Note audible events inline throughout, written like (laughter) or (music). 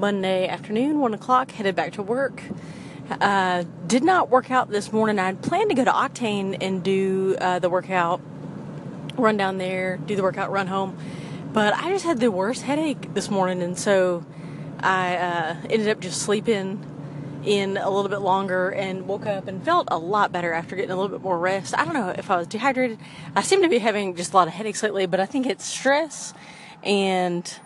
Monday afternoon, 1 o'clock, headed back to work. Uh, did not work out this morning. I planned to go to Octane and do uh, the workout, run down there, do the workout, run home. But I just had the worst headache this morning, and so I uh, ended up just sleeping in a little bit longer and woke up and felt a lot better after getting a little bit more rest. I don't know if I was dehydrated. I seem to be having just a lot of headaches lately, but I think it's stress and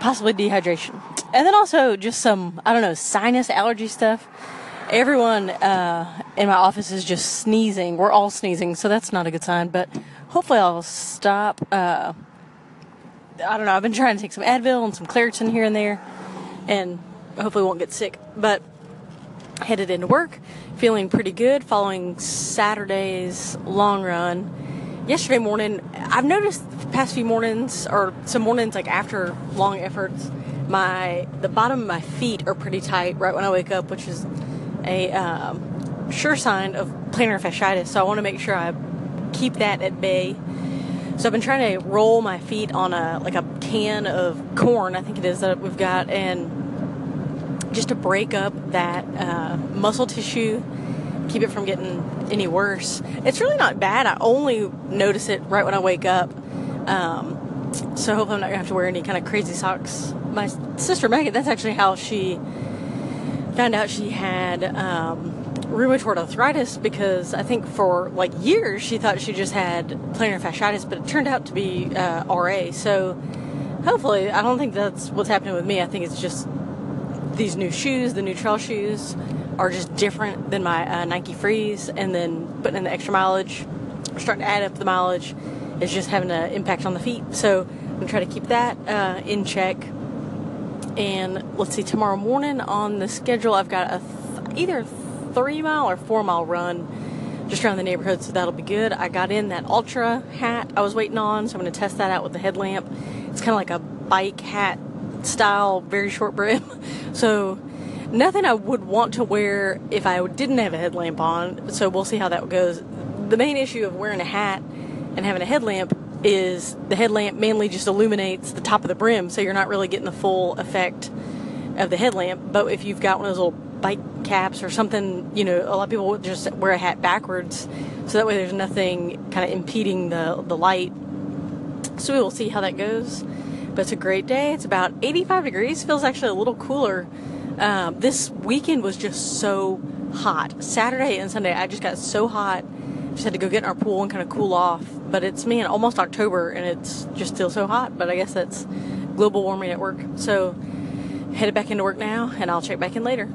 possibly dehydration. And then also just some, I don't know, sinus allergy stuff. Everyone uh, in my office is just sneezing. We're all sneezing, so that's not a good sign, but hopefully I'll stop. Uh, I don't know. I've been trying to take some Advil and some Claritin here and there, and hopefully won't get sick. But headed into work, feeling pretty good following Saturday's long run. Yesterday morning, I've noticed past few mornings, or some mornings like after long efforts, my the bottom of my feet are pretty tight right when I wake up, which is a um, sure sign of plantar fasciitis. So I want to make sure I keep that at bay. So I've been trying to roll my feet on a like a can of corn, I think it is that we've got, and just to break up that uh, muscle tissue, keep it from getting any worse. It's really not bad. I only notice it right when I wake up. Um, so hopefully I'm not gonna have to wear any kind of crazy socks. My sister Megan, that's actually how she found out she had um, rheumatoid arthritis because I think for like years she thought she just had plantar fasciitis, but it turned out to be uh, RA. So hopefully, I don't think that's what's happening with me. I think it's just these new shoes, the new trail shoes, are just different than my uh, Nike Frees, and then putting in the extra mileage, starting to add up the mileage, is just having an impact on the feet. So I'm gonna try to keep that uh, in check. And let's see, tomorrow morning on the schedule, I've got a th- either three mile or four mile run just around the neighborhood, so that'll be good. I got in that Ultra hat I was waiting on, so I'm gonna test that out with the headlamp. It's kind of like a bike hat style, very short brim. (laughs) So nothing I would want to wear if I didn't have a headlamp on. So we'll see how that goes. The main issue of wearing a hat and having a headlamp is the headlamp mainly just illuminates the top of the brim, so you're not really getting the full effect of the headlamp. But if you've got one of those little bike caps or something, you know, a lot of people just wear a hat backwards, so that way there's nothing kind of impeding the the light. So we will see how that goes. But it's a great day. It's about 85 degrees. Feels actually a little cooler. Um, this weekend was just so hot. Saturday and Sunday, I just got so hot. Just had to go get in our pool and kind of cool off. But it's man, almost October, and it's just still so hot. But I guess that's global warming at work. So headed back into work now, and I'll check back in later.